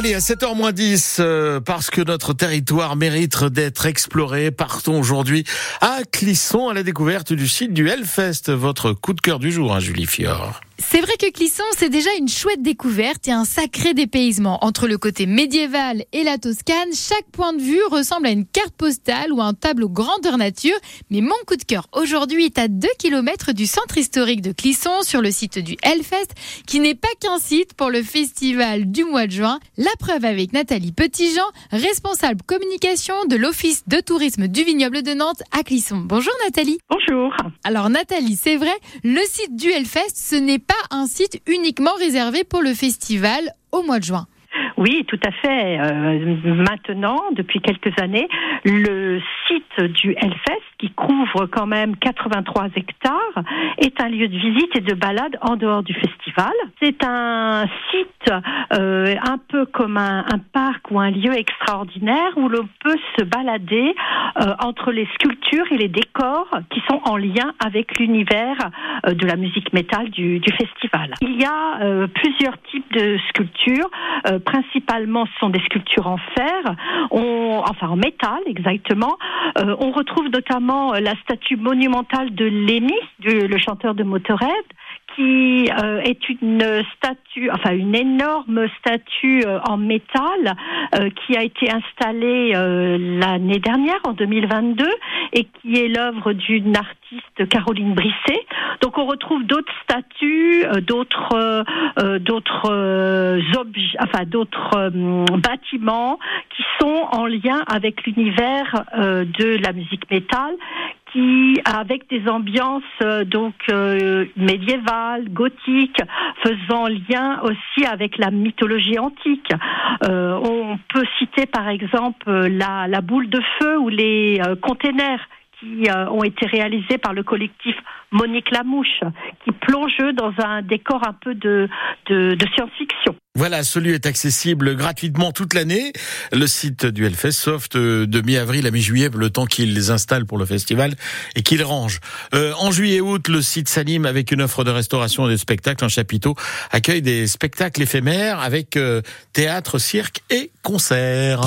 Allez, à 7h 10, euh, parce que notre territoire mérite d'être exploré, partons aujourd'hui à Clisson à la découverte du site du Hellfest, votre coup de cœur du jour, hein, Julie Fior. C'est vrai que Clisson, c'est déjà une chouette découverte et un sacré dépaysement. Entre le côté médiéval et la Toscane, chaque point de vue ressemble à une carte postale ou un tableau grandeur nature. Mais mon coup de cœur aujourd'hui est à 2 km du centre historique de Clisson, sur le site du Hellfest, qui n'est pas qu'un site pour le festival du mois de juin. La preuve avec Nathalie Petitjean, responsable communication de l'Office de tourisme du vignoble de Nantes à Clisson. Bonjour Nathalie. Bonjour. Alors Nathalie, c'est vrai, le site du Hellfest, ce n'est pas un site uniquement réservé pour le festival au mois de juin. Oui, tout à fait. Euh, maintenant, depuis quelques années, le site du Hellfest, qui couvre quand même 83 hectares, est un lieu de visite et de balade en dehors du festival. C'est un site euh, un peu comme un, parc ou un lieu extraordinaire où l'on peut se balader euh, entre les sculptures et les décors qui sont en lien avec l'univers de la musique métal du, festival. Il y a plusieurs types de sculptures, principalement ce sont des sculptures en fer, enfin en métal exactement. Euh, on retrouve notamment euh, la statue monumentale de Lémis, le chanteur de Motorhead, qui euh, est une statue, enfin une énorme statue en métal qui a été installée l'année dernière, en 2022, et qui est l'œuvre d'une artiste Caroline Brisset. Donc on retrouve d'autres statues, d'autres, d'autres objets, enfin d'autres euh, bâtiments qui sont en lien avec l'univers euh, de la musique métal qui, avec des ambiances euh, donc médiévales, gothiques, faisant lien aussi avec la mythologie antique. on peut citer par exemple la, la boule de feu ou les containers qui ont été réalisés par le collectif Monique Lamouche, qui plonge dans un décor un peu de, de, de science-fiction. Voilà, ce lieu est accessible gratuitement toute l'année. Le site du Hellfest, sauf de, mi-avril à mi-juillet, le temps qu'ils installent pour le festival et qu'ils rangent. Euh, en juillet-août, le site s'anime avec une offre de restauration et de spectacles. Un chapiteau accueille des spectacles éphémères avec euh, théâtre, cirque et concerts.